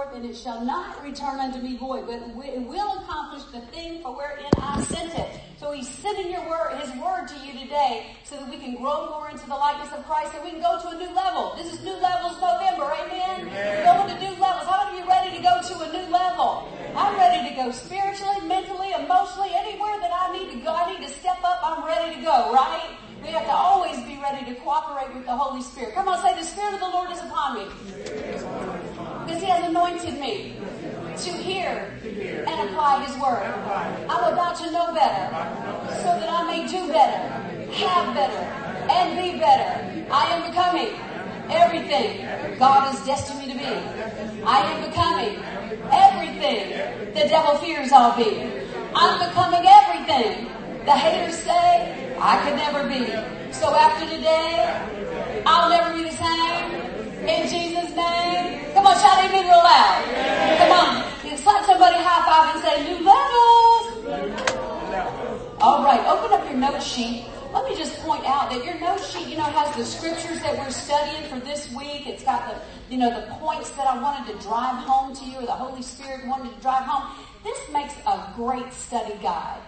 forth, and it shall not return unto me void, but it will accomplish the thing for wherein I sent it. So He's sending your word, His word to you today, so that we can grow more into the likeness of Christ, and we can go to a new level. This is New Levels November, amen. amen. Going to new levels. How many of you ready to go to a new level? I'm ready to go spiritually, mentally, emotionally, anywhere that I need to go. I need to step up. I'm ready to go. Right? We have to always be ready to cooperate with the Holy Spirit. Come on, say, the Spirit of the Lord is upon me. Because He has anointed me to hear and apply His Word. I'm about to know better so that I may do better, have better, and be better. I am becoming everything God has destined me to be. I am becoming everything the devil fears I'll be. I'm becoming everything the haters say I could never be. So after today, I'll never be the same. In Jesus' name. Come on, shout amen real loud. Come on. Slap somebody high five and say, new levels. All right, open up your note sheet. Let me just point out that your note sheet, you know, has the scriptures that we're studying for this week. It's got the, you know, the points that I wanted to drive home to you or the Holy Spirit wanted to drive home. This makes a great study guide.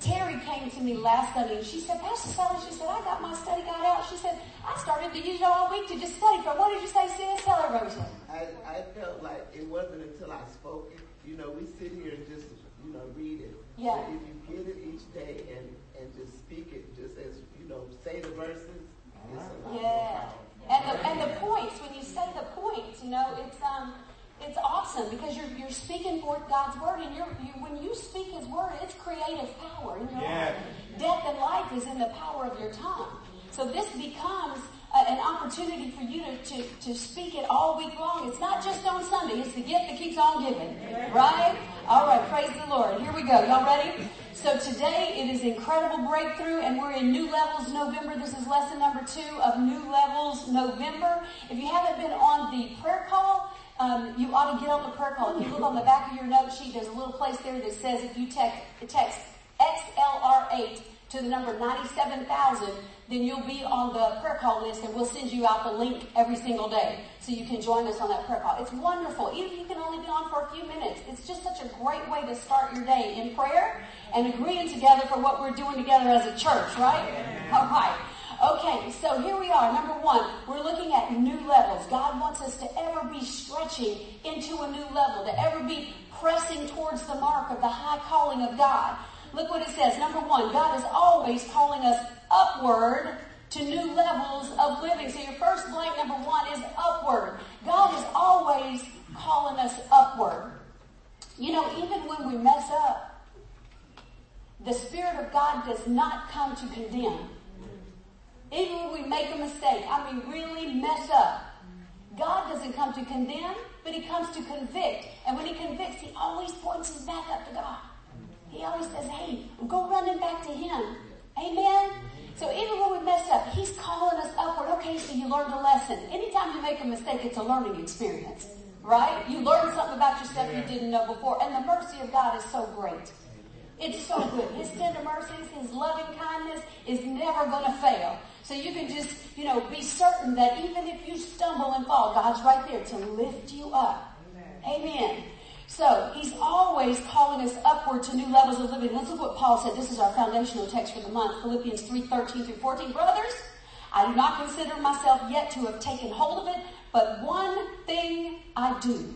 Terry came to me last Sunday and she said, Pastor Sally, she said, I got my study guide out. She said, I started to use it all week to just study for. What did you say, sis? Tell her, Rosa. I, I felt like it wasn't until I spoke it. You know, we sit here and just, you know, read it. Yeah. But if you get it each day and, and just speak it, just as, you know, say the verses, it's a lot Yeah. And the, and the points, when you say the points, you know, it's, um, it's awesome because you're, you're speaking forth God's word and you're, you, when you speak his word, it's creative power in your yeah. life. Death and life is in the power of your tongue. So this becomes a, an opportunity for you to, to, to speak it all week long. It's not just on Sunday. It's the gift that keeps on giving. Right? All right. Praise the Lord. Here we go. Y'all ready? So today it is incredible breakthrough and we're in New Levels November. This is lesson number two of New Levels November. If you haven't been on the prayer call, um, you ought to get on the prayer call. If you look on the back of your note sheet, there's a little place there that says if you text, text XLR8 to the number 97,000, then you'll be on the prayer call list and we'll send you out the link every single day so you can join us on that prayer call. It's wonderful. Even if you can only be on for a few minutes, it's just such a great way to start your day in prayer and agreeing together for what we're doing together as a church, right? All right. Okay, so here we are. Number one, we're looking at new levels. God wants us to ever be stretching into a new level, to ever be pressing towards the mark of the high calling of God. Look what it says. Number one, God is always calling us upward to new levels of living. So your first blank, number one, is upward. God is always calling us upward. You know, even when we mess up, the Spirit of God does not come to condemn. Even when we make a mistake, I mean really mess up, God doesn't come to condemn, but He comes to convict. And when He convicts, He always points us back up to God. He always says, hey, go running back to Him. Amen? So even when we mess up, He's calling us upward. Okay, so you learned a lesson. Anytime you make a mistake, it's a learning experience. Right? You learn something about yourself you didn't know before. And the mercy of God is so great. It's so good. His tender mercies, His loving kindness is never going to fail. So you can just, you know, be certain that even if you stumble and fall, God's right there to lift you up. Amen. Amen. So he's always calling us upward to new levels of living. Let's look what Paul said. This is our foundational text for the month. Philippians 3, 13 through 14. Brothers, I do not consider myself yet to have taken hold of it, but one thing I do.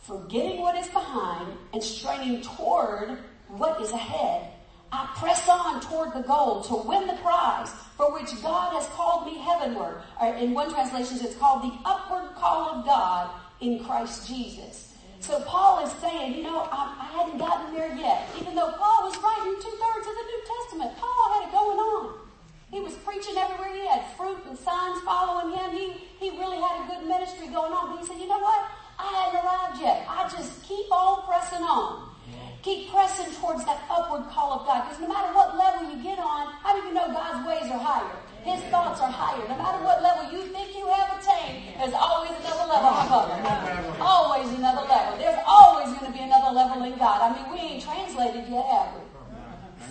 Forgetting what is behind and straining toward what is ahead. I press on toward the goal to win the prize for which God has called me heavenward. Or in one translation, it's called the upward call of God in Christ Jesus. So Paul is saying, you know, I, I hadn't gotten there yet. Even though Paul was writing two thirds of the New Testament, Paul had it going on. He was preaching everywhere. He had fruit and signs following him. He, he really had a good ministry going on. But he said, you know what? I hadn't arrived yet. I just keep on pressing on. Keep pressing towards that upward call of God. Because no matter what level you get on, how do you know God's ways are higher? His thoughts are higher. No matter what level you think you have attained, there's always another level above it. Always another level. There's always going to be another level in God. I mean, we ain't translated yet, have we?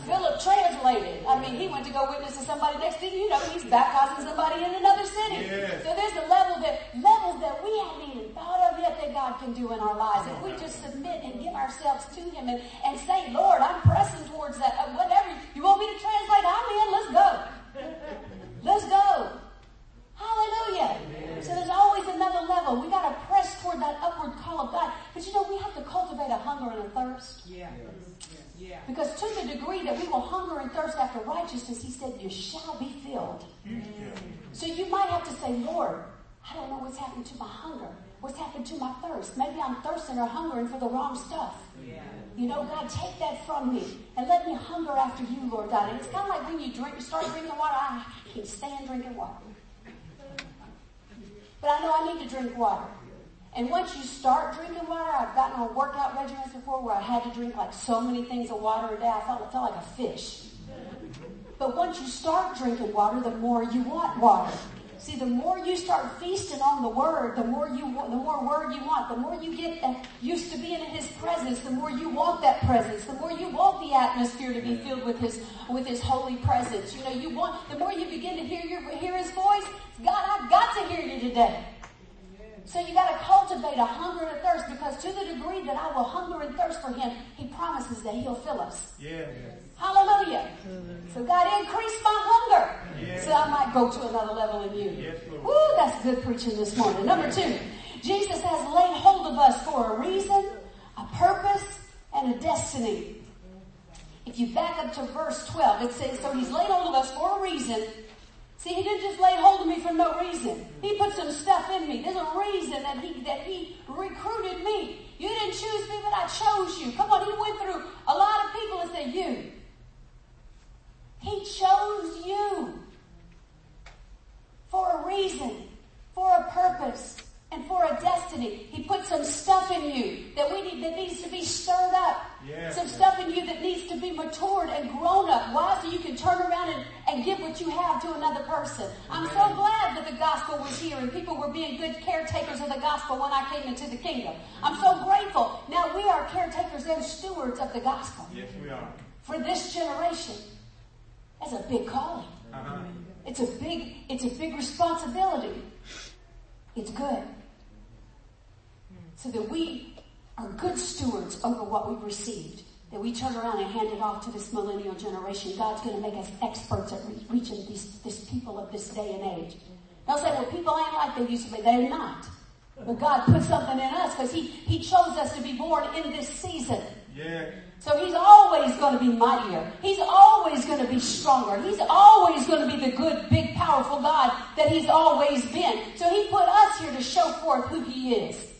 Philip translated. I mean, he went to go witness to somebody next thing you know, he's baptizing somebody in another city. Yes. So there's a level that levels that we haven't even thought of yet that God can do in our lives. If we just submit and give ourselves to Him and, and say, Lord, I'm pressing towards that. Uh, whatever you want me to translate, I'm in. Let's go. Let's go. Hallelujah. Amen. So there's always another level. We got to press toward that upward call of God. But you know, we have to cultivate a hunger and a thirst. Yeah. Yeah. Because to the degree that we will hunger and thirst after righteousness, he said, you shall be filled. Yeah. So you might have to say, Lord, I don't know what's happened to my hunger. What's happened to my thirst? Maybe I'm thirsting or hungering for the wrong stuff. Yeah. You know, God, from me and let me hunger after you, Lord God. And it's kind of like when you drink, start drinking water. I can't stand drinking water. But I know I need to drink water. And once you start drinking water, I've gotten on workout regimens before where I had to drink like so many things of water a day. I felt, I felt like a fish. But once you start drinking water, the more you want water. See, the more you start feasting on the Word, the more you the more Word you want. The more you get used to being in His presence, the more you want that presence. The more you want the atmosphere to be filled with His with His holy presence. You know, you want the more you begin to hear your hear His voice. God, I've got to hear you today. So you got to cultivate a hunger and a thirst because to the degree that I will hunger and thirst for Him, He promises that He'll fill us. Yeah. Hallelujah. So God increased my hunger. Yeah. So I might go to another level in you. Yes. Woo, that's good preaching this morning. Number two, Jesus has laid hold of us for a reason, a purpose, and a destiny. If you back up to verse 12, it says, so he's laid hold of us for a reason, See, he didn't just lay hold of me for no reason. He put some stuff in me. There's a reason that he, that he recruited me. You didn't choose me, but I chose you. Come on, he went through a lot of people and said, you. He chose you for a reason, for a purpose and for a destiny. He put some stuff in you that we need, that needs to be stirred up. Yes, some stuff in you that needs to be matured and grown up. Why? So you can turn around and, and give what you have to another person. I'm so glad that the gospel was here and people were being good caretakers of the gospel when I came into the kingdom. I'm so grateful. Now we are caretakers and stewards of the gospel. Yes, we are. For this generation. That's a big calling. Uh-huh. It's a big, it's a big responsibility. It's good so that we are good stewards over what we've received. That we turn around and hand it off to this millennial generation. God's going to make us experts at re- reaching these, these people of this day and age. They'll say, well, people ain't like they used to be. They're not. But God put something in us because he, he chose us to be born in this season. Yeah. So he's always going to be mightier. He's always going to be stronger. He's always going to be the good, big, powerful God that he's always been. So he put us here to show forth who he is.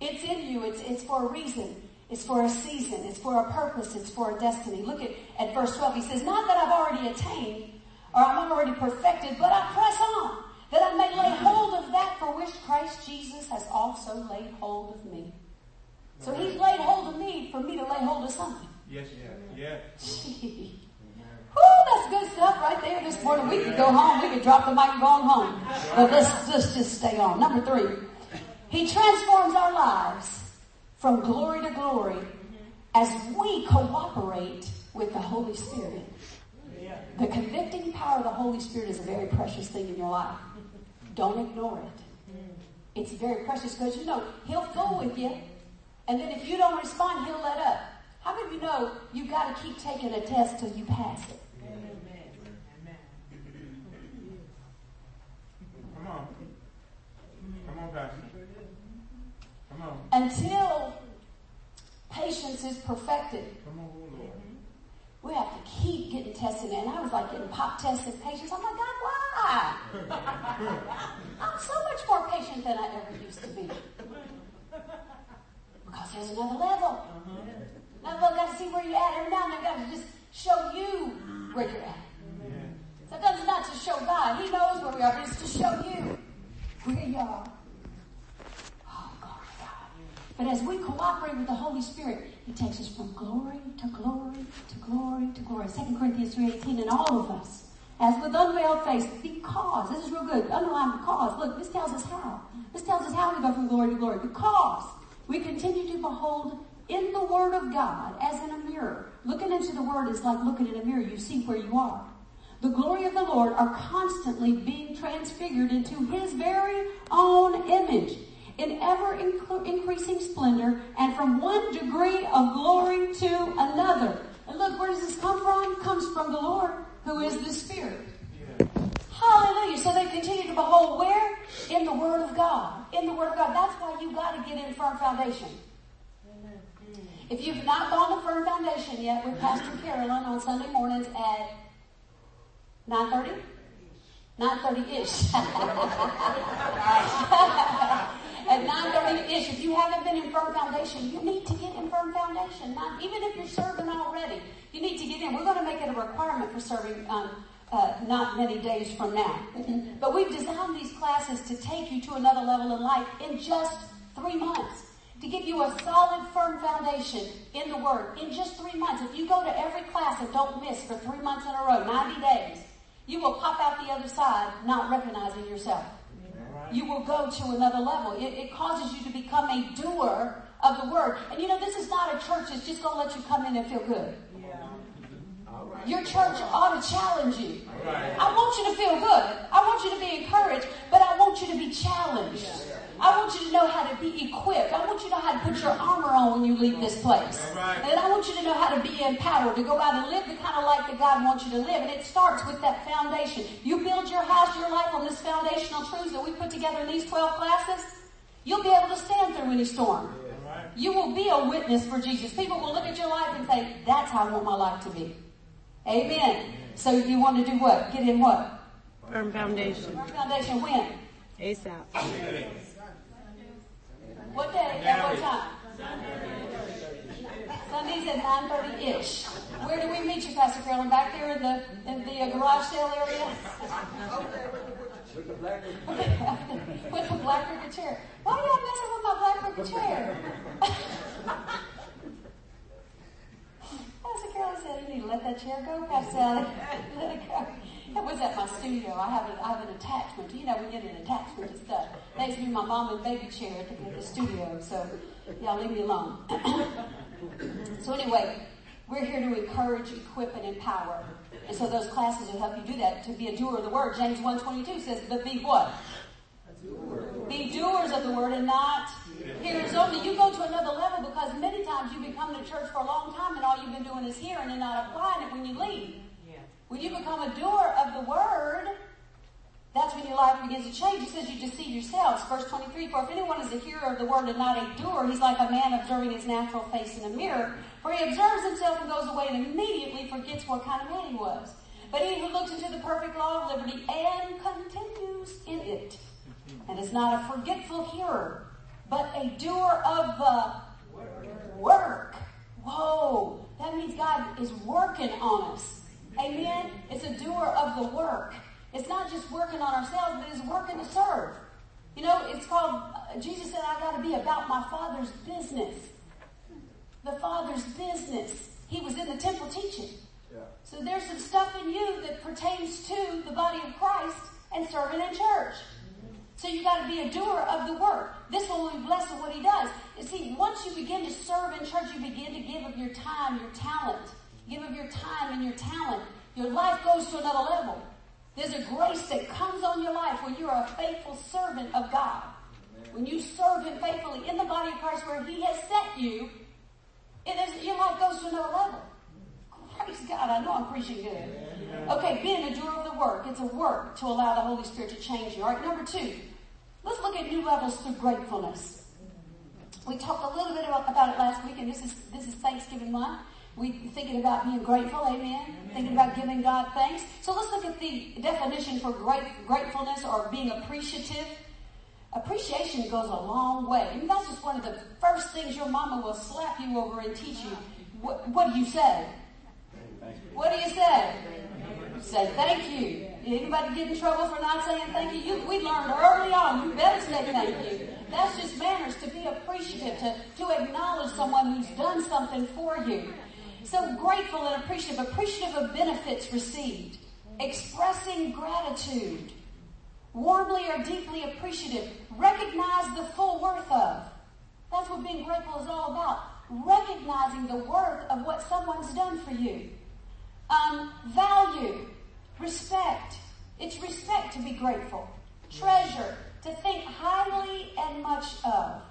It's in you. It's, it's for a reason. It's for a season. It's for a purpose. It's for a destiny. Look at, at verse 12. He says, not that I've already attained or I'm already perfected, but I press on that I may lay hold of that for which Christ Jesus has also laid hold of me. So he's laid hold of me for me to lay hold of something. Yes, yeah, yeah. Woo, that's good stuff right there this morning. We could go home. We could drop the mic and go home. But let's, let's just stay on. Number three. He transforms our lives from glory to glory as we cooperate with the Holy Spirit. The convicting power of the Holy Spirit is a very precious thing in your life. Don't ignore it. It's very precious because you know He'll go with you, and then if you don't respond, He'll let up. How many of you know You've got to keep taking a test till you pass it? Come on. Come on, Pastor. Come on. Until patience is perfected. We have to keep getting tested. And I was like getting pop tested patience. I'm like, God, why? I'm so much more patient than I ever used to be. Because there's another level. Mm-hmm. Another level, got to see where you're at. Every now and then, got to just show you where you're at. Sometimes it's not to show God. He knows where we are, but it's to show you where you are. Oh, God, God. But as we cooperate with the Holy Spirit, He takes us from glory to glory to glory to glory. 2 Corinthians 3.18, and all of us, as with unveiled face, because, this is real good, underline the because. Look, this tells us how. This tells us how we go from glory to glory. Because we continue to behold in the Word of God as in a mirror. Looking into the Word is like looking in a mirror. You see where you are. The glory of the Lord are constantly being transfigured into His very own image in ever increasing splendor and from one degree of glory to another. And look, where does this come from? It comes from the Lord, who is the Spirit. Hallelujah. So they continue to behold where? In the Word of God. In the Word of God. That's why you got to get in firm foundation. If you've not gone to firm foundation yet with Pastor Carolyn on Sunday mornings at 9.30? 9.30-ish. at 9.30-ish, if you haven't been in firm foundation, you need to get in firm foundation. Not, even if you're serving already, you need to get in. We're going to make it a requirement for serving um, uh, not many days from now. but we've designed these classes to take you to another level in life in just three months to give you a solid, firm foundation in the Word in just three months. If you go to every class and don't miss for three months in a row, 90 days, you will pop out the other side not recognizing yourself. You will go to another level. It, it causes you to become a doer of the Word. And you know, this is not a church that's just going to let you come in and feel good. Your church ought to challenge you. I want you to feel good. I want you to be encouraged, but I want you to be challenged. I want you to know how to be equipped. I want you to know how to put your armor on when you leave this place. And I want you to know how to be empowered to go out and live the kind of life that God wants you to live. And it starts with that foundation. You build your house, your life on this foundational truths that we put together in these 12 classes, you'll be able to stand through any storm. You will be a witness for Jesus. People will look at your life and say, that's how I want my life to be. Amen. So you want to do what? Get in what? Firm foundation. Firm foundation when? ASAP. What day? At what time? Sundays at 9.30-ish. Where do we meet you, Pastor Carolyn? Back there in the in the uh, garage sale area? With the black With the black chair. Why are y'all messing with my black wicker chair? Pastor Carolyn said, you need to let that chair go, Pastor Sally. Let it go. It was at my studio. I have, a, I have an attachment. You know, we get an attachment to stuff. That used to be my mom and baby chair at the, at the studio. So, y'all leave me alone. so anyway, we're here to encourage, equip, and empower. And so those classes will help you do that, to be a doer of the word. James 1.22 says, but be what? Be doers of the word and not hearers only. You go to another level because many times you have been coming to church for a long time and all you've been doing is hearing and not applying it when you leave. When you become a doer of the word, that's when your life begins to change. It says you deceive yourselves. Verse 23, for if anyone is a hearer of the word and not a doer, he's like a man observing his natural face in a mirror. For he observes himself and goes away and immediately forgets what kind of man he was. But he who looks into the perfect law of liberty and continues in it, and is not a forgetful hearer, but a doer of the work. Whoa, that means God is working on us. Amen. It's a doer of the work. It's not just working on ourselves, but it's working to serve. You know, it's called, Jesus said, I gotta be about my Father's business. The Father's business. He was in the temple teaching. Yeah. So there's some stuff in you that pertains to the body of Christ and serving in church. So you gotta be a doer of the work. This one will be blessed with what he does. You see, once you begin to serve in church, you begin to give of your time, your talent, give of your time and your talent, your life goes to another level. There's a grace that comes on your life when you are a faithful servant of God. When you serve Him faithfully in the body of Christ where He has set you, it is, your life goes to another level. Praise God, I know I'm preaching good. Okay, being a doer of the work. It's a work to allow the Holy Spirit to change you. Alright, number two. Let's look at new levels through gratefulness. We talked a little bit about, about it last week, and this is this is Thanksgiving month. We thinking about being grateful, amen? amen? Thinking about giving God thanks. So let's look at the definition for great, gratefulness or being appreciative. Appreciation goes a long way. And that's just one of the first things your mama will slap you over and teach you. What, what do you say? What do you say? Say thank you. Anybody get in trouble for not saying thank you? you we learned early on, you better say thank you. That's just manners to be appreciative, to, to acknowledge someone who's done something for you. So grateful and appreciative, appreciative of benefits received, expressing gratitude, warmly or deeply appreciative, recognize the full worth of. That's what being grateful is all about. Recognizing the worth of what someone's done for you. Um, value, respect. It's respect to be grateful. Treasure, To think highly and much of.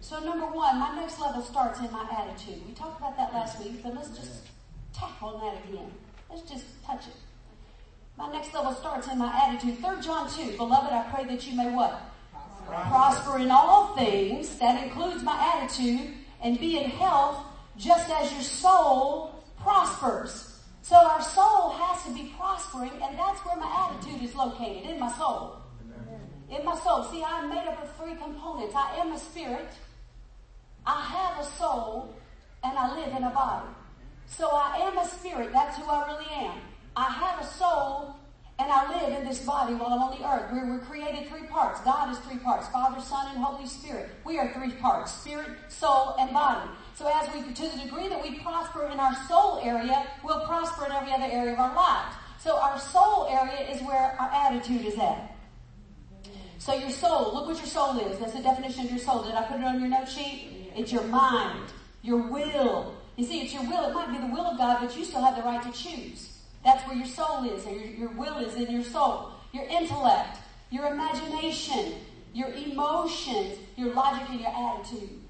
So number one, my next level starts in my attitude. We talked about that last week, but let's just tap on that again. Let's just touch it. My next level starts in my attitude. 3 John 2, Beloved, I pray that you may what? Prosper, Prosper in all things. That includes my attitude. And be in health just as your soul prospers. So our soul has to be prospering and that's where my attitude is located, in my soul. In my soul. See, I'm made up of three components. I am a spirit. I have a soul and I live in a body. So I am a spirit. That's who I really am. I have a soul and I live in this body while I'm on the earth. We were created three parts. God is three parts. Father, Son, and Holy Spirit. We are three parts. Spirit, soul, and body. So as we, to the degree that we prosper in our soul area, we'll prosper in every other area of our lives. So our soul area is where our attitude is at. So your soul, look what your soul is. That's the definition of your soul. Did I put it on your note sheet? It's your mind, your will. You see, it's your will. It might be the will of God, but you still have the right to choose. That's where your soul is, or your, your will is in your soul. Your intellect, your imagination, your emotions, your logic, and your attitude.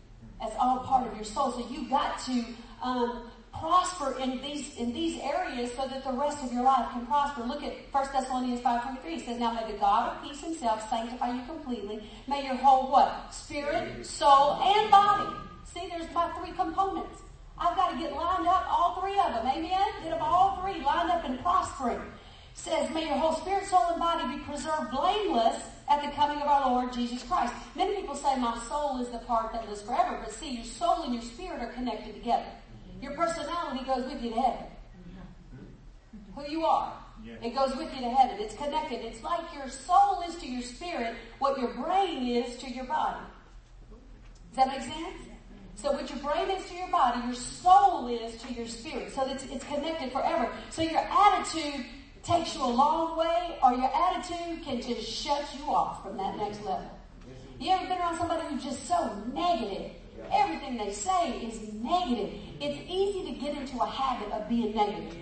That's all part of your soul. So you've got to um, prosper in these in these areas so that the rest of your life can prosper. Look at 1 Thessalonians 5.23. It says, Now may the God of peace himself sanctify you completely. May your whole what? Spirit, soul, and body. See, there's my three components. I've got to get lined up, all three of them. Amen? Get them all three lined up and prospering. Says, may your whole spirit, soul, and body be preserved blameless at the coming of our Lord Jesus Christ. Many people say my soul is the part that lives forever, but see, your soul and your spirit are connected together. Your personality goes with you to heaven. Who you are. It goes with you to heaven. It's connected. It's like your soul is to your spirit what your brain is to your body. Does that make sense? So what your brain is to your body, your soul is to your spirit. So it's, it's connected forever. So your attitude takes you a long way or your attitude can just shut you off from that next level. You ever been around somebody who's just so negative? Everything they say is negative. It's easy to get into a habit of being negative.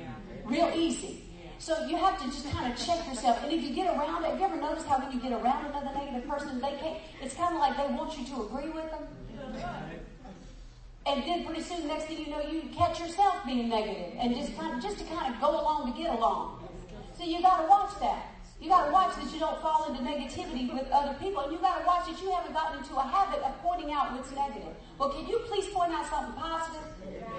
Real easy. So you have to just kind of check yourself. And if you get around it, have you ever noticed how when you get around another negative person, they can't, it's kind of like they want you to agree with them? And then pretty soon, the next thing you know, you catch yourself being negative and just kind of, just to kind of go along to get along. So you got to watch that. You got to watch that you don't fall into negativity with other people, and you got to watch that you haven't gotten into a habit of pointing out what's negative. Well, can you please point out something positive?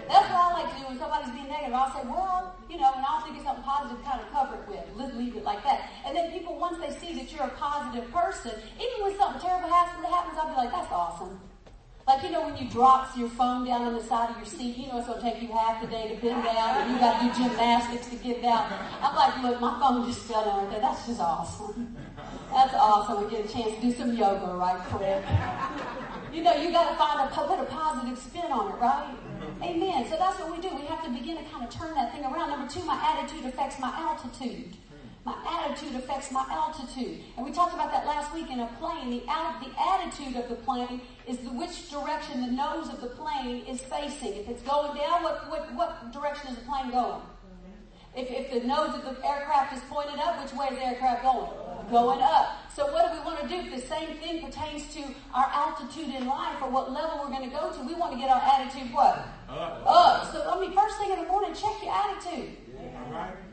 That's what I like to do when somebody's being negative. I'll say, well, you know, and I'll think of something positive to kind of cover it with. Leave it like that. And then people, once they see that you're a positive person, even when something terrible happens, happens, I'll be like, that's awesome. Like, you know, when you drop your phone down on the side of your seat, you know it's going to take you half the day to bend down, and you got to do gymnastics to get down. I'm like, look, my phone just fell down right there. That's just awesome. That's awesome. We get a chance to do some yoga right quick. You know, you got to find a put a positive spin on it, right? Amen. So that's what we do. We have to begin to kind of turn that thing around. Number two, my attitude affects my altitude. My attitude affects my altitude. And we talked about that last week in a plane. The, the attitude of the plane is the, which direction the nose of the plane is facing. If it's going down, what, what, what direction is the plane going? If, if the nose of the aircraft is pointed up, which way is the aircraft going? Going up. So what do we want to do? The same thing pertains to our altitude in life or what level we're going to go to. We want to get our attitude what? Up. Up. So, I mean, first thing in the morning, check your attitude.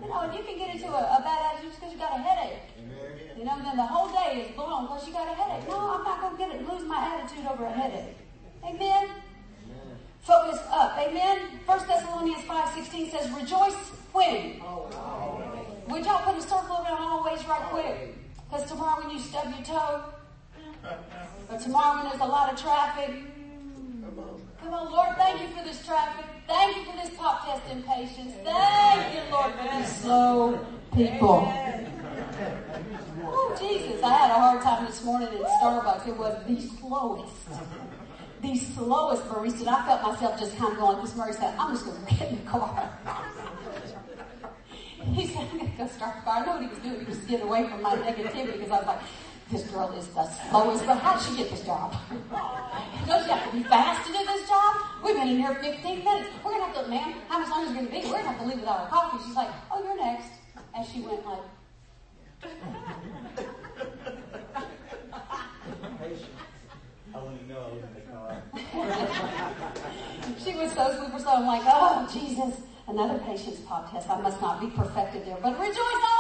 You know, and you can get into a, a bad attitude because you got a headache. You know, then the whole day is blown because you got a headache. No, I'm not going to get it. Lose my attitude over a headache. Amen. Amen. Focus up. Amen. First Thessalonians 5.16 says, rejoice when? Oh, Would y'all put a circle around always right oh, quick? Because tomorrow when you stub your toe, or tomorrow when there's a lot of traffic, Come on, Lord, thank you for this traffic. Thank you for this pop test impatience. Thank you, Lord, for these slow people. Oh, Jesus. I had a hard time this morning in Starbucks. It was the slowest. The slowest barista. And I felt myself just kind of going, because Murray said, I'm just going to get in the car. he said, I'm going to go start the car. I know what he was doing. He was getting away from my negativity because I was like, this girl is the slowest, but how did she get this job? Don't you have to be fast to do this job? We've been in here 15 minutes. We're going to have to, ma'am, how much longer is it going to be? We're going to have to leave without our coffee. She's like, oh, you're next. And she went like, I know. she was so super slow. I'm like, oh, Jesus, another patience pop test. I must not be perfected there, but rejoice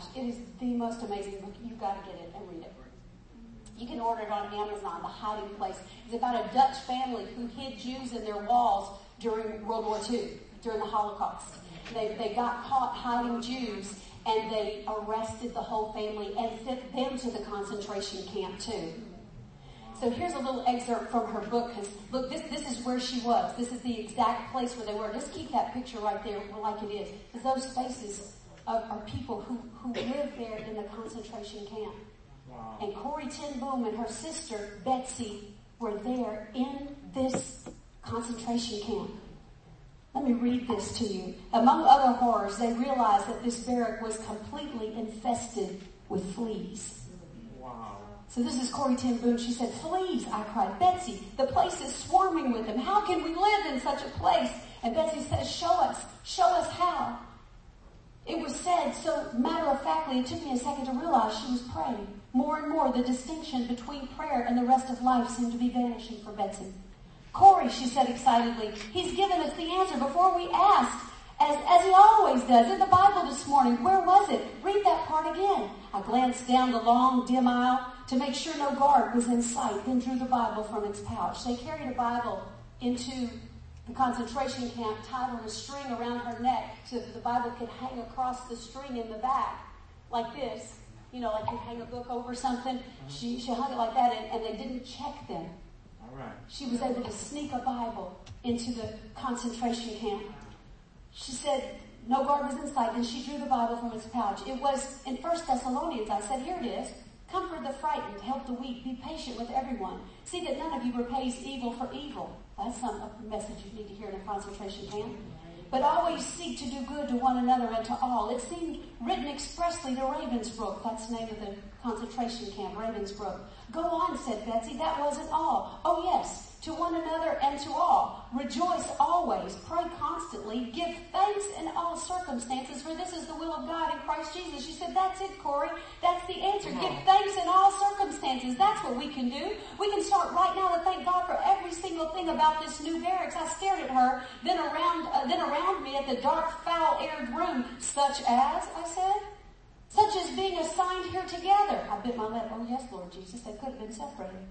gosh, it is the most amazing book. You've got to get it and read it. You can order it on Amazon, The Hiding Place. It's about a Dutch family who hid Jews in their walls during World War II, during the Holocaust. They, they got caught hiding Jews and they arrested the whole family and sent them to the concentration camp too. So here's a little excerpt from her book. Cause look, this, this is where she was. This is the exact place where they were. Just keep that picture right there like it is. Because those faces are, are people who, who lived there in the concentration camp. Wow. And Corrie ten Boom and her sister Betsy were there in this concentration camp. Let me read this to you. Among other horrors, they realized that this barrack was completely infested with fleas. Wow. So this is Corrie ten Boom. She said, fleas, I cried. Betsy, the place is swarming with them. How can we live in such a place? And Betsy says, show us, show us how. It was said so matter of factly, it took me a second to realize she was praying. More and more, the distinction between prayer and the rest of life seemed to be vanishing for Betsy. Corrie, she said excitedly, he's given us the answer before we asked, as, as he always does. In the Bible this morning, where was it? Read that part again. I glanced down the long, dim aisle to make sure no guard was in sight, then drew the Bible from its pouch. They carried a Bible into the concentration camp, tied on a string around her neck so that the Bible could hang across the string in the back, like this you know, like you hang a book over something. Uh-huh. She, she hung it like that and, and they didn't check them. All right. She was able to sneak a Bible into the concentration camp. She said, no guard was in sight. and she drew the Bible from its pouch. It was in First Thessalonians. I said, here it is. Comfort the frightened, help the weak, be patient with everyone. See that none of you repays evil for evil. That's some message you need to hear in a concentration camp but always seek to do good to one another and to all. It seemed written expressly to Ravensbrück. That's the name of the concentration camp, Ravensbrück. Go on, said Betsy. That wasn't all. Oh yes, to one another and to all. Rejoice always. Pray constantly. Give thanks in all circumstances, for this is the will of God in Christ Jesus. She said, that's it, Corrie. That's the answer. Give thanks in all circumstances. That's what we can do. We can start right now to thank God for every single thing about this new barracks. I stared at her, then around, uh, then around me at the dark, foul-aired room, such as, I said, such as being assigned here together. I bit my lip. Oh yes, Lord Jesus, they could have been separated.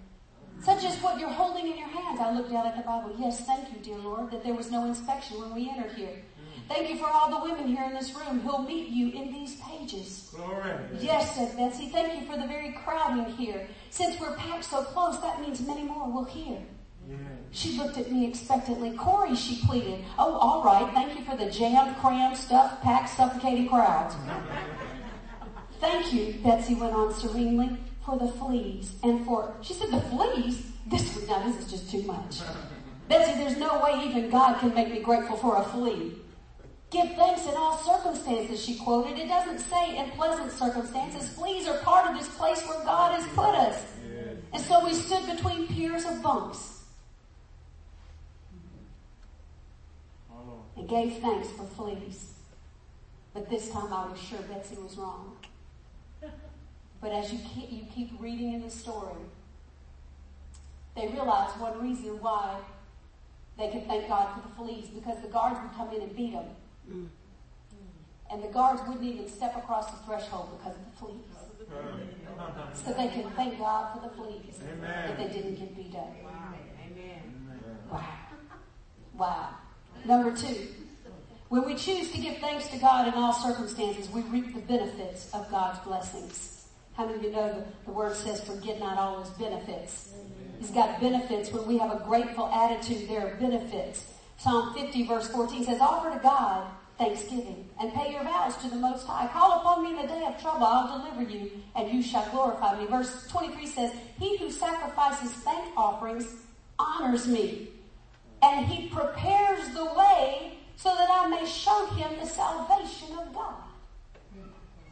Such as what you're holding in your hands. I looked down at the Bible. Yes, thank you, dear Lord, that there was no inspection when we entered here. Hmm. Thank you for all the women here in this room who'll meet you in these pages. Glory. Yes, said Betsy. Thank you for the very crowding here. Since we're packed so close, that means many more will hear. She looked at me expectantly. Corrie, she pleaded. Oh, all right. Thank you for the jammed, crammed, stuffed, packed, suffocating crowds. Thank you, Betsy went on serenely for the fleas and for, she said the fleas? This was, now this is just too much. Betsy, there's no way even God can make me grateful for a flea. Give thanks in all circumstances, she quoted. It doesn't say in pleasant circumstances. Fleas are part of this place where God has put us. And so we stood between piers of bunks and gave thanks for fleas. But this time I was sure Betsy was wrong. But as you keep, you keep reading in the story, they realize one reason why they could thank God for the fleas because the guards would come in and beat them. Mm. And the guards wouldn't even step across the threshold because of the fleas. So they can thank God for the fleas. Amen. That they didn't get beat up. Amen. Wow. Wow. Number two, when we choose to give thanks to God in all circumstances, we reap the benefits of God's blessings. How many of you know the, the word says forget not all his benefits? He's got benefits. When we have a grateful attitude, there are benefits. Psalm 50 verse 14 says, offer to God thanksgiving and pay your vows to the Most High. Call upon me in the day of trouble. I'll deliver you and you shall glorify me. Verse 23 says, he who sacrifices thank offerings honors me and he prepares the way so that I may show him the salvation of God.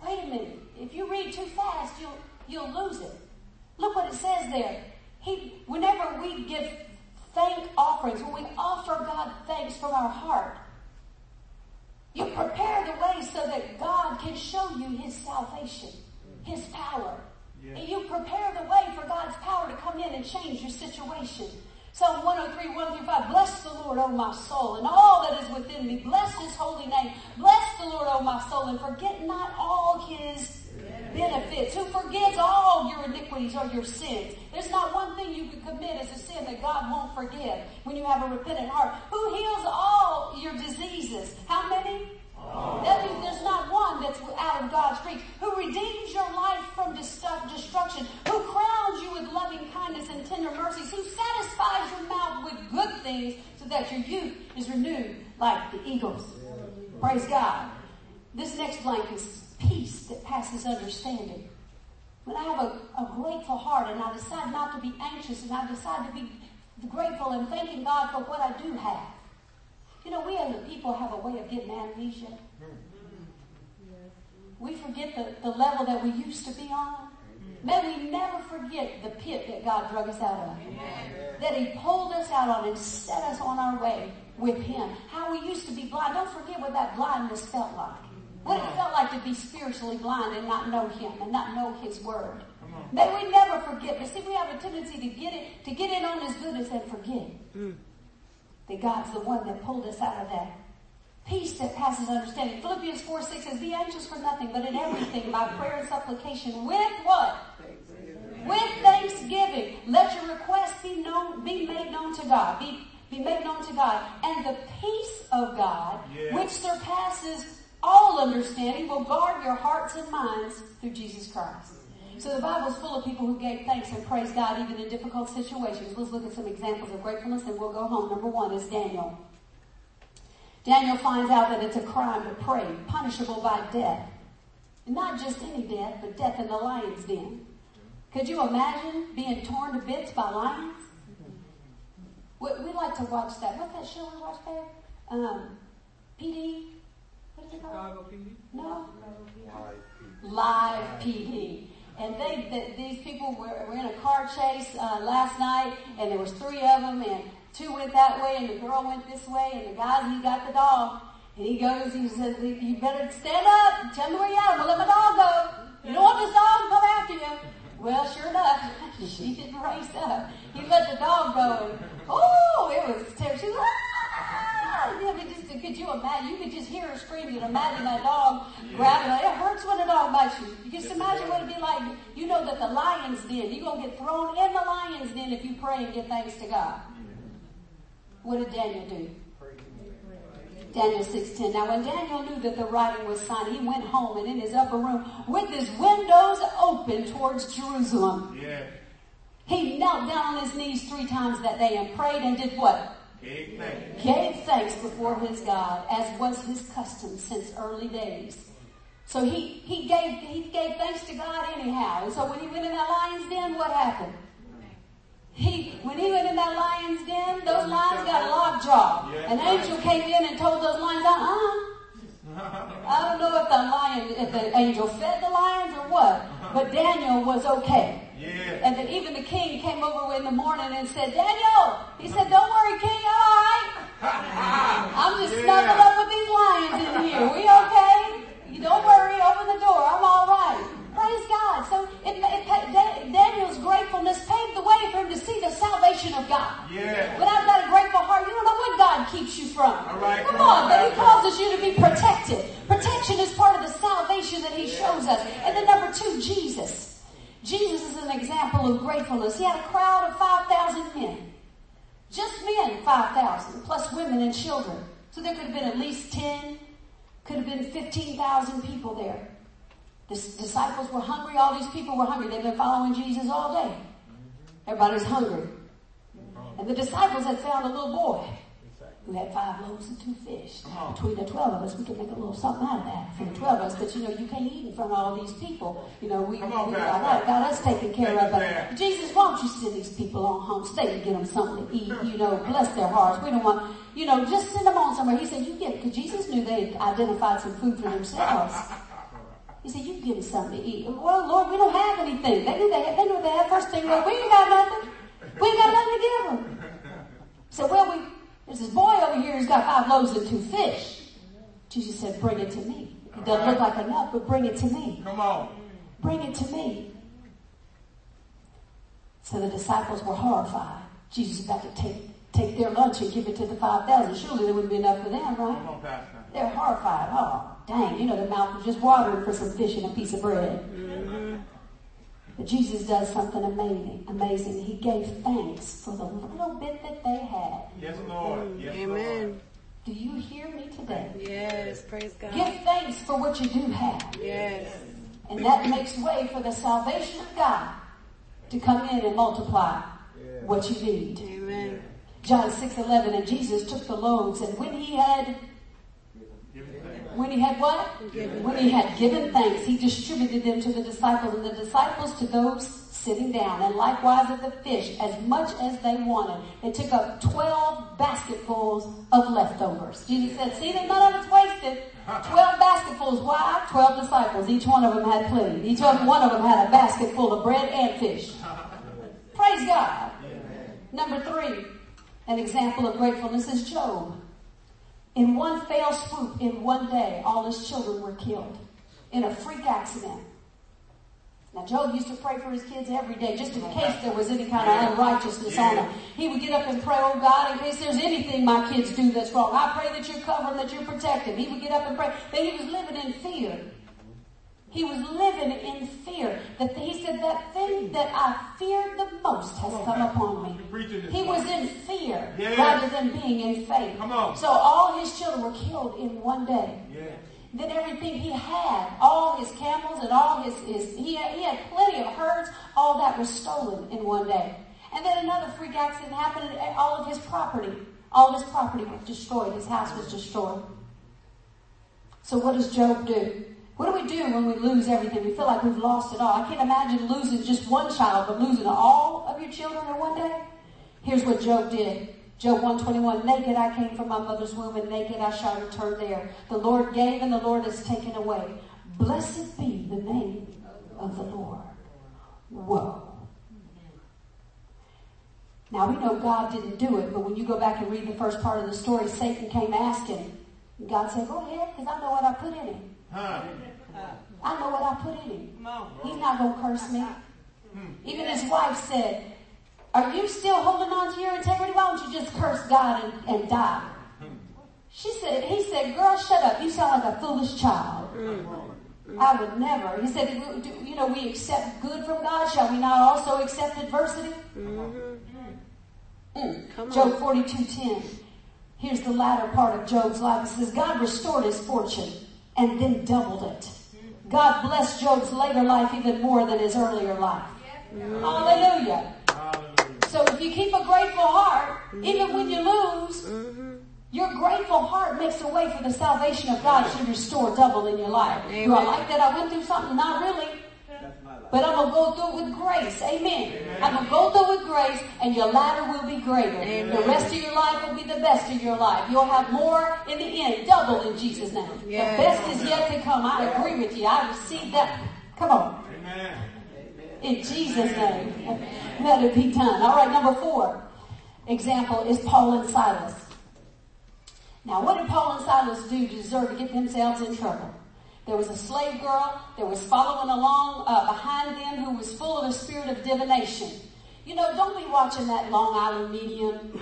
Wait a minute. If you read too fast, you'll, you'll lose it. Look what it says there. He, whenever we give thank offerings, when we offer God thanks from our heart, you uh-huh. prepare the way so that God can show you His salvation, His power. Yeah. And you prepare the way for God's power to come in and change your situation. Psalm 103, 1 through 5. Bless the Lord, O my soul, and all that is within me. Bless His holy name. Bless the Lord, O my soul, and forget not all His Who forgives all your iniquities or your sins. There's not one thing you could commit as a sin that God won't forgive when you have a repentant heart. Who heals all your diseases? How many? There's not one that's out of God's reach. Who redeems your life from destruction. Who crowns you with loving kindness and tender mercies. Who satisfies your mouth with good things so that your youth is renewed like the eagles. Praise God. This next blank is peace that passes understanding. When I have a, a grateful heart and I decide not to be anxious and I decide to be grateful and thanking God for what I do have. You know, we a people have a way of getting amnesia. We forget the, the level that we used to be on. May we never forget the pit that God drug us out of. That He pulled us out on and set us on our way with Him. How we used to be blind. Don't forget what that blindness felt like. What it felt like to be spiritually blind and not know Him and not know His Word. May we never forget. But see, we have a tendency to get it, to get in on His goodness and forget mm. that God's the one that pulled us out of that. Peace that passes understanding. Philippians 4 6 says, Be anxious for nothing, but in everything by prayer and supplication with what? With thanksgiving. Let your requests be known, be made known to God. Be, be made known to God. And the peace of God, Yeah. which surpasses all understanding, will guard your hearts and minds through Jesus Christ. So the Bible's full of people who gave thanks and praised God even in difficult situations. Let's look at some examples of gratefulness and we'll go home. Number one is Daniel. Daniel finds out that it's a crime to pray, punishable by death. And not just any death, but death in the lion's den. Could you imagine being torn to bits by lions? We, we like to watch that. What's that show we watch there? Um, PD? What is it called? No? Live PD. And they, th these people were, were in a car chase uh, last night, and there was three of them, and two went that way, and the girl went this way, and the guy he got the dog, and he goes, he says, "You better stand up, tell me where you are. I'm gonna let my dog go. You don't want this dog to come after you." Well, sure enough, she didn't race up. He let the dog go, and oh, it was terrible. She was, ah! Yeah, but could you imagine? You could just hear her scream and imagine that dog grabbing her. It hurts when a dog bites you. You just imagine what it'd be like. You know that the lion's den, you're gonna get thrown in the lion's den if you pray and give thanks to God. What did Daniel do? Daniel 6.10. Now when Daniel knew that the writing was signed, he went home and in his upper room with his windows open towards Jerusalem. Yeah. He knelt down on his knees three times that day and prayed and did what? Gave thanks. Before his God, as was his custom since early days. So he, he gave, he gave thanks to God anyhow. And so when he went in that lion's den, what happened? He, when he went in that lion's den, those lions got a lockjaw. An angel came in and told those lions, uh-uh. I don't know if the lion, if the angel fed the lions or what, but Daniel was okay. Yeah. And then even the king came over in the morning and said, Daniel, he said, don't worry, king, I'm alright. I'm just Yeah. snuggled up with these lions in here. We okay? You don't worry, open the door. I'm alright. Praise God. So it, it, Daniel's gratefulness paved the way for him to see the salvation of God. Yeah. Without that a grateful heart, you don't know what God keeps you from. All right, Come on, but He causes you to be protected. Protection is part of the salvation that he yeah. shows us. And then number two, Jesus. Jesus is an example of gratefulness. He had a crowd of 5,000 men. Just men, 5,000, plus women and children. So there could have been at least 10, could have been 15,000 people there. The disciples were hungry. All these people were hungry. They've been following Jesus all day. Everybody's hungry. And the disciples had found a little boy who had five loaves and two fish. Between the 12 of us, we could make a little something out of that for the 12 of us. But you know, you can't eat in front of all these people. You know, we, on, we Pastor. got, got us taken care of. Amen. But Jesus, why don't you send these people on home? Stay and get them something to eat. You know, bless their hearts. We don't want, you know, just send them on somewhere. He said, you get, because Jesus knew they had identified some food for themselves. He said, you give them something to eat. Well, Lord, we don't have anything. They knew they had, they knew they had first thing. Well, we ain't got nothing. We ain't got nothing to give them. So, well, we, there's this boy over here who's got five loaves and two fish. Jesus said, bring it to me. It doesn't look like enough, but bring it to me. Come on. Bring it to me. So the disciples were horrified. Jesus is about to take, take their lunch and give it to the 5,000. Surely there wouldn't be enough for them, right? Come on, Pastor. They're horrified. Oh, dang, you know, their mouth was just watering for some fish and a piece of bread. Mm-hmm. But Jesus does something amazing. Amazing. He gave thanks for the little bit that they had. Yes, Lord. Mm. Yes, Lord. Amen. Do you hear me today? Yes. Praise God. Give thanks for what you do have. Yes. And that makes way for the salvation of God to come in and multiply what you need. Amen. John 6 11, and Jesus took the loaves, and when he had Give it thanks. When he had what? When he had given thanks, he distributed them to the disciples and the disciples to those sitting down and likewise of the fish as much as they wanted. They took up 12 basketfuls of leftovers. Jesus said, see that none of it's wasted. 12 basketfuls. Why? 12 disciples. Each one of them had plenty. Each one of them had a basket full of bread and fish. Praise God. Number three, an example of gratefulness is Job. In one fell swoop, in one day, all his children were killed in a freak accident. Now, Job used to pray for his kids every day, just in case there was any kind of unrighteousness on them. He would get up and pray, oh God, in case there's anything my kids do that's wrong. I pray that you cover them, that you protect them. He would get up and pray. But he was living in fear. He was living in fear. That he said, that thing that I feared the most has come upon me. You're preaching this He was in fear Yeah. rather than being in faith. Come. So all his children were killed in one day. Yeah. Then everything he had, all his camels and all his, his he, had, he had plenty of herds, all that was stolen in one day. And then another freak accident happened and all of his property, all of his property was destroyed. His house was destroyed. So what does Job do? What do we do when we lose everything? We feel like we've lost it all. I can't imagine losing just one child, but losing all of your children in one day. Here's what Job did. Job 121, naked I came from my mother's womb and naked I shall return there. The Lord gave and the Lord has taken away. Blessed be the name of the Lord. Whoa. Now we know God didn't do it, but when you go back and read the first part of the story, Satan came asking. God said, go ahead, because I know what I put in him. Huh. I know what I put in him. He's not going to curse me. Even his wife said, are you still holding on to your integrity? Why don't you just curse God and, and die? She said, he said, girl, shut up. You sound like a foolish child. I would never. He said, you know, we accept good from God. Shall we not also accept adversity? Mm. Job on. 42.10. Here's the latter part of Job's life. It says, God restored his fortune and then doubled it. God blessed Job's later life even more than his earlier life. Hallelujah. So if you keep a grateful heart, even when you lose, your grateful heart makes a way for the salvation of God to restore double in your life. Do I like that I went through something? Not really. But I'm gonna go through with grace. Amen. I'm gonna go through with grace and your ladder will be greater. The rest of your life will be the best of your life. You'll have more in the end, double in Jesus' name. The best is yet to come. I agree with you. I receive that. Come on. Amen. In Jesus' name. Let it be done. All right, number four example is Paul and Silas. Now, what did Paul and Silas do to deserve to get themselves in trouble? There was a slave girl that was following along uh, behind them who was full of a spirit of divination. You know, don't be watching that Long Island Medium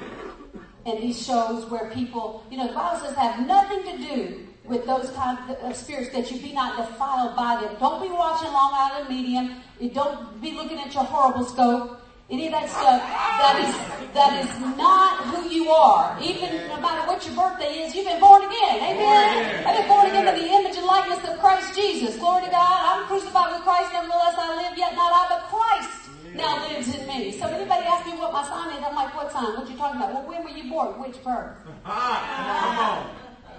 and these shows where people, you know, the Bible says have nothing to do with those kind of spirits that you be not defiled by them. Don't be watching Long Island Medium. Don't be looking at your horrible scope. Any of that stuff that is that is not who you are. Even no matter what your birthday is, you've been born again. Amen. I've been born again to the image and likeness of Christ Jesus. Glory to God. I'm crucified with Christ, nevertheless I live, yet not I, but Christ now lives in me. So anybody ask me what my sign is, I'm like, what sign? What you talking about? Well, when were you born? Which birth? Ah, come on.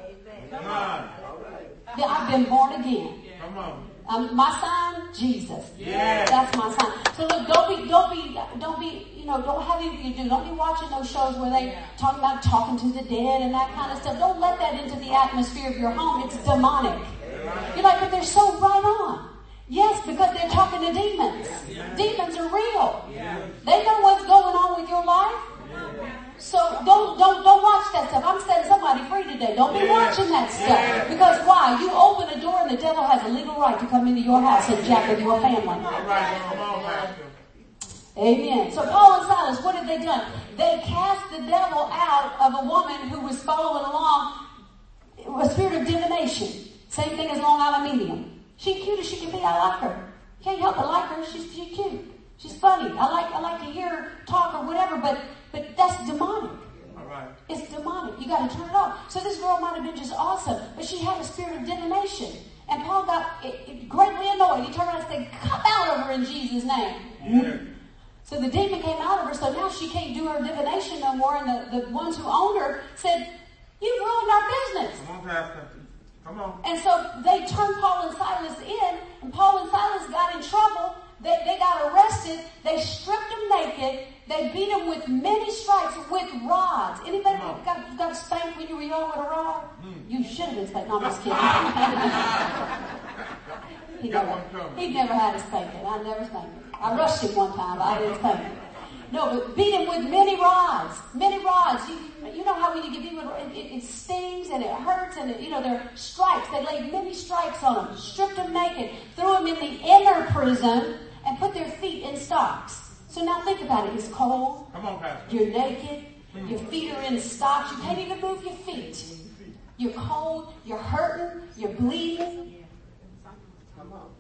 Amen. Come on. Yeah, I've been born again. Come on. Um, my son, Jesus. Yeah. That's my son. So look, don't be, don't be, don't be, you know, don't have anything to do. Don't be watching those shows where they talk about talking to the dead and that kind of stuff. Don't let that into the atmosphere of your home. It's demonic. You're like, but they're so right on. Yes, because they're talking to demons. Demons are real. They know what's going on with your life. So don't don't don't watch that stuff. I'm setting somebody free today. Don't be watching that stuff. Because why? You open a door and the devil has a legal right to come into your house and jack with your family. All right, come. Amen. So Paul and Silas, what have they done? They cast the devil out of a woman who was following along a spirit of divination. Same thing as Long Island Medium. She cute as she can be. I like her. Can't help but like her. She's, she's cute. She's funny. I like I like to hear her talk or whatever. But but that's demonic. Right. It's demonic. You got to turn it off. So this girl might have been just awesome, but she had a spirit of divination. And Paul got it, it greatly annoyed. He turned around and said, "Come out of her in Jesus' name." Yeah. So the demon came out of her, so now she can't do her divination no more. And the, the ones who owned her said, You've ruined our business. Come on, Pastor. Come on. And so they turned Paul and Silas in, and Paul and Silas got in trouble. They, they got arrested. They stripped them naked. They beat them with many stripes with rods. Anybody No. got, got spanked when you were young with a rod? Hmm. You should have been spanked. No, I'm just kidding. he, Got never, one he never had a spanking. I never spanked him. I rushed him one time, but I didn't spank him. No, but beat him with many rods. Many rods. You, you know how when you get beat with, it, it, it stings and it hurts and it, you know, they're stripes. They laid many stripes on them, stripped them naked, threw them in the inner prison, and put their feet in stocks. So now think about it. It's cold. Come on, Pastor. You're naked. Hmm. Your feet are in stocks. You can't even move your feet. You're cold. You're hurting. You're bleeding. Come on.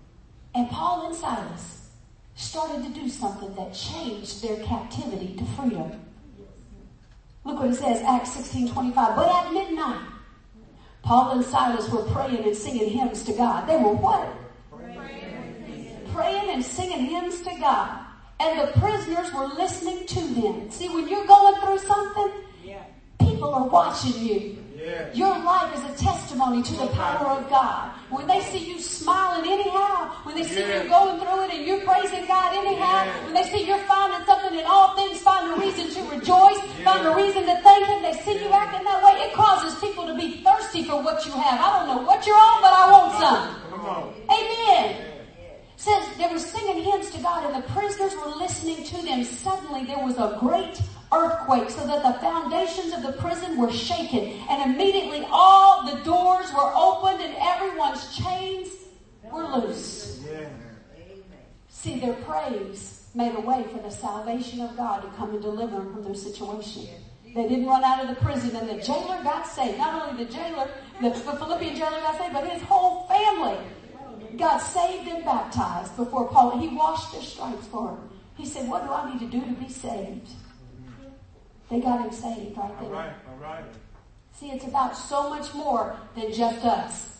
And Paul and Silas started to do something that changed their captivity to freedom. Look what it says, Acts 16, 25. But at midnight, Paul and Silas were praying and singing hymns to God. They were what? Praying and singing hymns to God. And the prisoners were listening to them. See, when you're going through something, people are watching you. Yeah. Your life is a testimony to the power of God. When they see you smiling anyhow, when they see Yeah. you going through it and you're praising God anyhow, Yeah. when they see you're finding something in all things, find a reason to rejoice, find a reason to thank Him, they see you acting that way, it causes people to be thirsty for what you have. I don't know what you're on, but I want some. Amen. Says they were singing hymns to God and the prisoners were listening to them. Suddenly there was a great earthquake so that the foundations of the prison were shaken and immediately all the doors were opened and everyone's chains were loose. Yeah. See, their praise made a way for the salvation of God to come and deliver them from their situation. They didn't run out of the prison and the jailer got saved. Not only the jailer, the, the Philippian jailer got saved, but his whole family got saved and baptized before Paul. He washed their stripes for him. He said, what do I need to do to be saved? They got him saved right there. right. All right. See, it's about so much more than just us.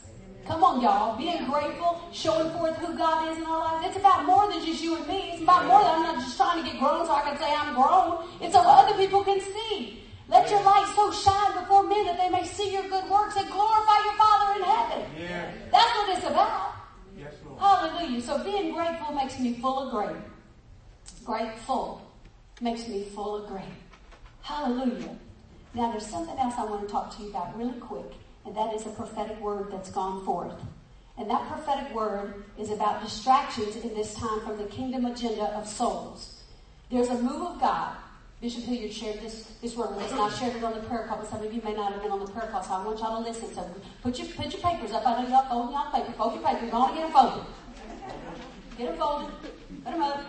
Come on, y'all. Being grateful, showing forth who God is in our lives. It's about more than just you and me. It's about more than I'm not just trying to get grown so I can say I'm grown. It's so other people can see. Let your light so shine before men that they may see your good works and glorify your Father in heaven. Yeah. That's what it's about. Hallelujah. So being grateful makes me full of grace. Grateful makes me full of grace. Hallelujah. Now there's something else I want to talk to you about really quick, and that is a prophetic word that's gone forth. And that prophetic word is about distractions in this time from the kingdom agenda of souls. There's a move of God. Bishop Hilliard shared this, this word with us, and I shared it on the prayer call, but some of you may not have been on the prayer call, so I want y'all to listen. So put your, put your papers up. I know y'all folding y'all paper. Fold your paper. Go on and get them folded. Get them folded. Put them up.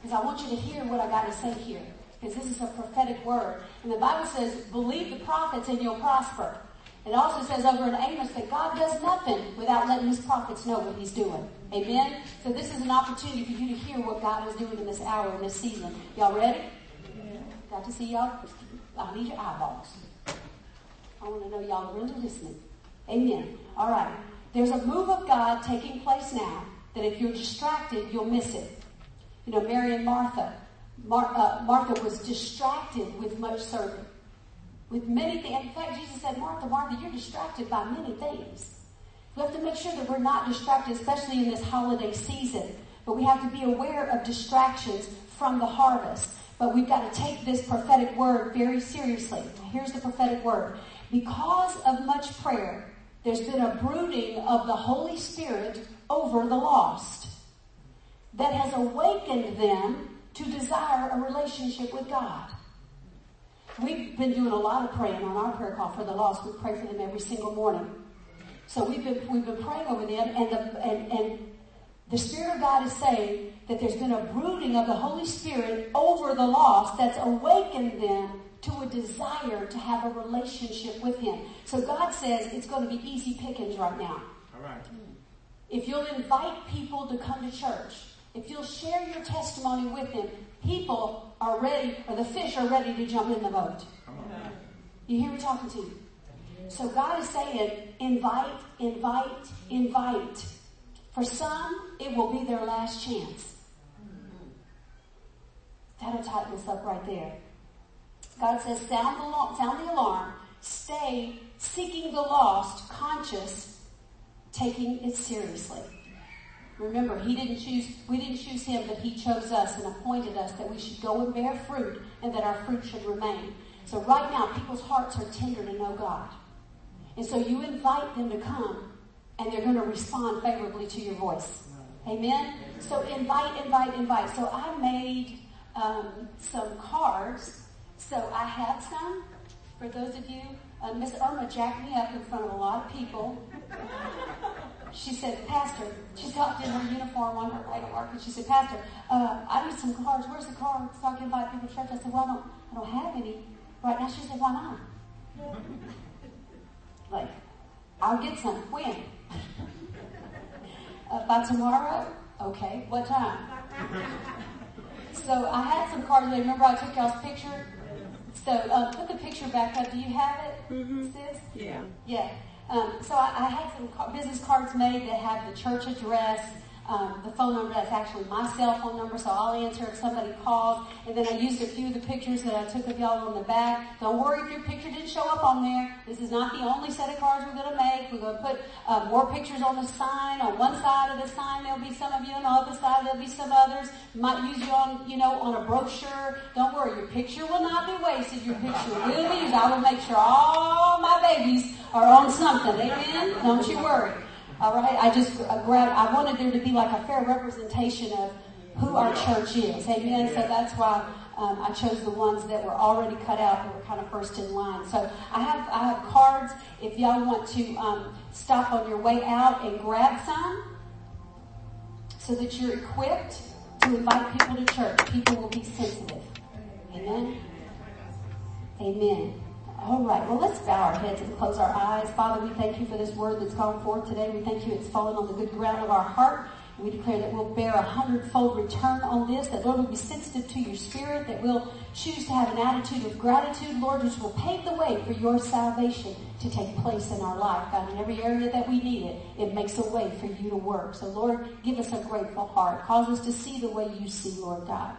Because I want you to hear what I got to say here. Because this is a prophetic word. And the Bible says, believe the prophets and you'll prosper. It also says over in Amos that God does nothing without letting his prophets know what he's doing. Amen? So this is an opportunity for you to hear what God is doing in this hour, in this season. Y'all ready? Got to see y'all? I need your eyeballs. I want to know y'all are really listening. Amen. All right. There's a move of God taking place now that if you're distracted, you'll miss it. You know, Mary and Martha. Mar- uh, Martha was distracted with much serving with many things. In fact, Jesus said, Martha, Martha, you're distracted by many things. We have to make sure that we're not distracted, especially in this holiday season. But we have to be aware of distractions from the harvest. But we've got to take this prophetic word very seriously. Here's the prophetic word. Because of much prayer, there's been a brooding of the Holy Spirit over the lost that has awakened them to desire a relationship with God. We've been doing a lot of praying on our prayer call for the lost. We pray for them every single morning. So we've been we've been praying over them, and the and, and the Spirit of God is saying that there's been a brooding of the Holy Spirit over the lost that's awakened them to a desire to have a relationship with Him. So God says it's going to be easy pickings right now. All right. If you'll invite people to come to church, if you'll share your testimony with them, people are ready, or the fish are ready to jump in the boat. You hear me talking to you? So God is saying, invite, invite, invite. For some, it will be their last chance. That'll tighten us up right there. God says, sound the, sound the alarm, stay seeking the lost, conscious, taking it seriously. Remember, he didn't choose, we didn't choose him, but he chose us and appointed us that we should go and bear fruit and that our fruit should remain. So right now, people's hearts are tender to know God. And so you invite them to come and they're going to respond favorably to your voice. Amen? So invite, invite, invite. So I made um, some cards. So I have some for those of you. Uh, Miss Irma jacked me up in front of a lot of people. She said, Pastor, she talked in her uniform on her way to work, and she said, Pastor, uh, I need some cards. Where's the cards so I can invite people to church? I said, Well, I don't, I don't have any right now. She said, Why not? Like, I'll get some. When? uh, by tomorrow? Okay. What time? so I had some cards. There. Remember I took y'all's picture? So uh, put the picture back up. Do you have it, Mhm. sis? Yeah. Yeah. Um, so I, I had some business cards made that have the church address, um, the phone number that's actually my cell phone number, so I'll answer if somebody called. And then I used a few of the pictures that I took of y'all on the back. Don't worry if your picture didn't show up on there. This is not the only set of cards we're going to make. We're going to put uh, more pictures on the sign. On one side of the sign, there'll be some of you. On the other side, there'll be some others. Might use you on, you know, on a brochure. Don't worry, your picture will not be wasted. Your picture will be used. I will make sure all my babies are on something. Amen? Don't you worry. All right, I just uh, grabbed. I wanted there to be like a fair representation of who our church is. Amen. So that's why um, I chose the ones that were already cut out that were kind of first in line. So I have I have cards. If y'all want to um, stop on your way out and grab some, so that you're equipped to invite people to church. People will be sensitive. Amen. Amen. All right. Well, let's bow our heads and close our eyes. Father, we thank you for this word that's gone forth today. We thank you it's fallen on the good ground of our heart. We declare that we'll bear a hundredfold return on this, that Lord, we'll be sensitive to your spirit, that we'll choose to have an attitude of gratitude, Lord, which will pave the way for your salvation to take place in our life. God, in every area that we need it, it makes a way for you to work. So Lord, give us a grateful heart. Cause us to see the way you see, Lord God.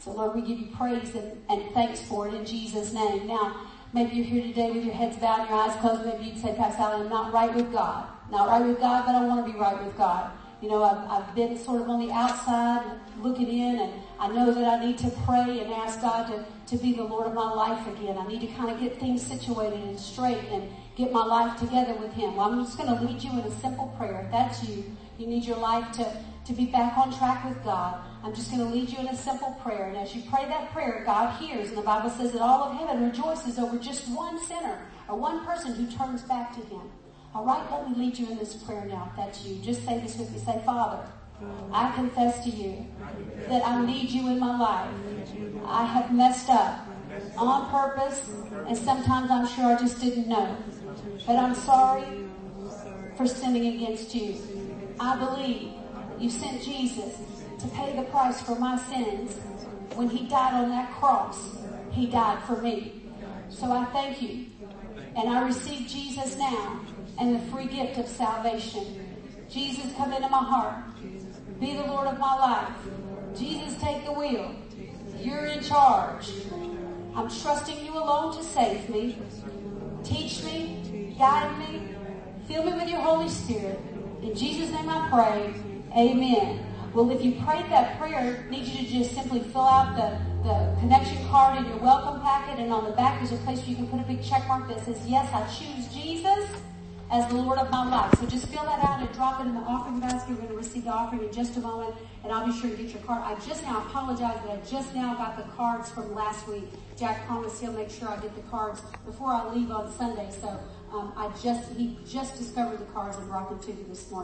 So Lord, we give you praise and, and thanks for it in Jesus' name. Now, maybe you're here today with your heads bowed and your eyes closed. Maybe you'd say, Pastor Sally, I'm not right with God. Not right with God, but I want to be right with God. You know, I've, I've been sort of on the outside looking in and I know that I need to pray and ask God to, to be the Lord of my life again. I need to kind of get things situated and straight and get my life together with Him. Well, I'm just going to lead you in a simple prayer. If that's you, you need your life to, to be back on track with God. I'm just going to lead you in a simple prayer. And as you pray that prayer, God hears. And the Bible says that all of heaven rejoices over just one sinner or one person who turns back to Him. All right, let me lead you in this prayer now. If that's you, just say this with me. Say, Father, I confess to you that I need you in my life. I have messed up on purpose, and sometimes I'm sure I just didn't know. but I'm sorry for sinning against you. I believe you sent Jesus to pay the price for my sins. When he died on that cross, he died for me. So I thank you. And I receive Jesus now and the free gift of salvation. Jesus, come into my heart. Be the Lord of my life. Jesus, take the wheel. You're in charge. I'm trusting you alone to save me. Teach me, guide me, fill me with your Holy Spirit. In Jesus' name I pray. Amen. Well, if you prayed that prayer, I need you to just simply fill out the, the connection card in your welcome packet, and on the back there's a place where you can put a big check mark that says, Yes, I choose Jesus as the Lord of my life. So just fill that out and drop it in the offering basket. We're going to receive the offering in just a moment, and I'll be sure to get your card. I just now apologize, but I just now got the cards from last week. Jack promised he'll make sure I get the cards before I leave on Sunday. So um, I just he just discovered the cards and brought them to you this morning.